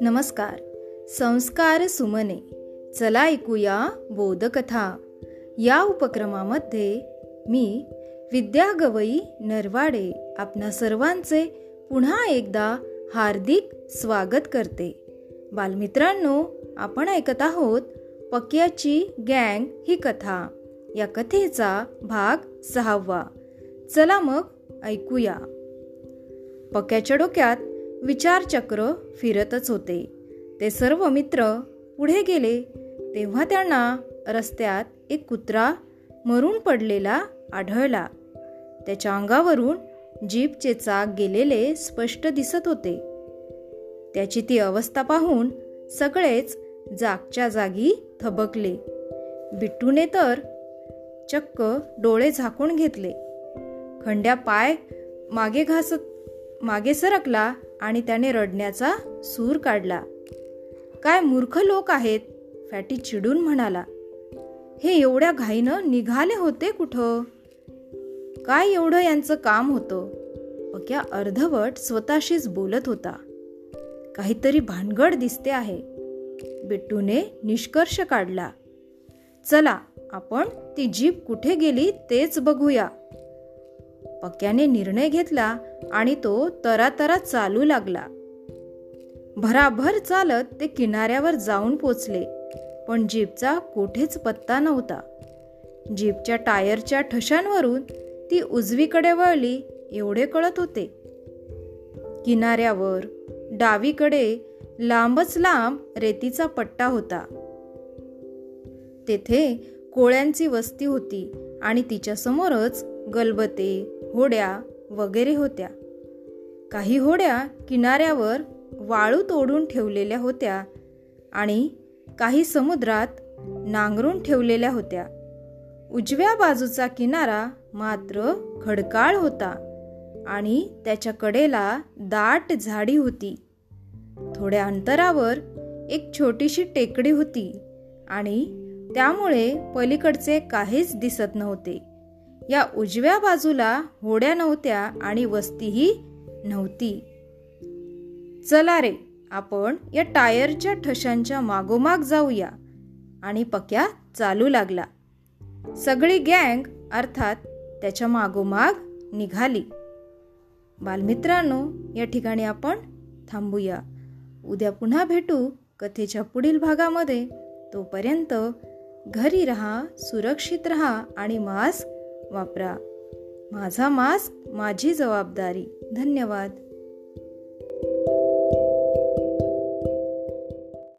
नमस्कार. संस्कार सुमने. चला ऐकूया बोधकथा. या उपक्रमामध्ये मी विद्या गवई नरवाडे आपणा सर्वांचे पुन्हा एकदा हार्दिक स्वागत करते. बालमित्रांनो आपण ऐकत आहोत पक्याची गँग ही कथा. या कथेचा भाग सहावा. चला मग ऐकूया. पक्याच्या डोक्यात विचारचक्र फिरतच होते. ते सर्व मित्र पुढे गेले. तेव्हा त्यांना रस्त्यात एक कुत्रा मरून पडलेला आढळला. त्याच्या अंगावरून जीपचे चाक गेलेले स्पष्ट दिसत होते. त्याची ती अवस्था पाहून सगळेच जागच्या जागी थबकले. बिट्टूने तर चक्क डोळे झाकून घेतले. खंड्या पाय मागे घासत मागे सरकला आणि त्याने रडण्याचा सूर काढला. काय मूर्ख लोक आहेत फॅटी चिडून म्हणाला. हे एवढ्या घाईनं निघाले होते कुठं? काय एवढं यांचं काम होतं? पक्या अर्धवट स्वतःशीच बोलत होता. काहीतरी भानगड दिसते आहे. बिट्टूने निष्कर्ष काढला. चला आपण ती जीप कुठे गेली तेच बघूया. पक्याने निर्णय घेतला आणि तो तरातरा चालू लागला. भराभर चालत ते किनाऱ्यावर जाऊन पोचले पण जीपचा कोठेच पत्ता नव्हता. जीपच्या टायरच्या ठशांवरून ती उजवीकडे वळली एवढे कळत होते. किनाऱ्यावर डावीकडे लांबच लांब रेतीचा पट्टा होता. तेथे कोळ्यांची वस्ती होती आणि तिच्यासमोरच गलबते होड्या वगैरे होत्या. काही होड्या किनाऱ्यावर वाळू तोडून ठेवलेल्या होत्या आणि काही समुद्रात नांगरून ठेवलेल्या होत्या. उजव्या बाजूचा किनारा मात्र खडकाळ होता आणि त्याच्या कडेला दाट झाडी होती. थोड्या अंतरावर एक छोटीशी टेकडी होती आणि त्यामुळे पलीकडचे काहीच दिसत नव्हते. या उजव्या बाजूला होड्या नव्हत्या आणि वस्तीही नव्हती. चला रे आपण या टायरच्या ठशांच्या मागोमाग जाऊया. आणि पक्या चालू लागला. सगळी गँग अर्थात त्याच्या मागोमाग निघाली. बालमित्रांनो या ठिकाणी आपण थांबूया. उद्या पुन्हा भेटू कथेच्या पुढील भागामध्ये. तोपर्यंत घरी रहा सुरक्षित रहा आणि मास्क वापरा. माझा मास्क माझी जबाबदारी. धन्यवाद.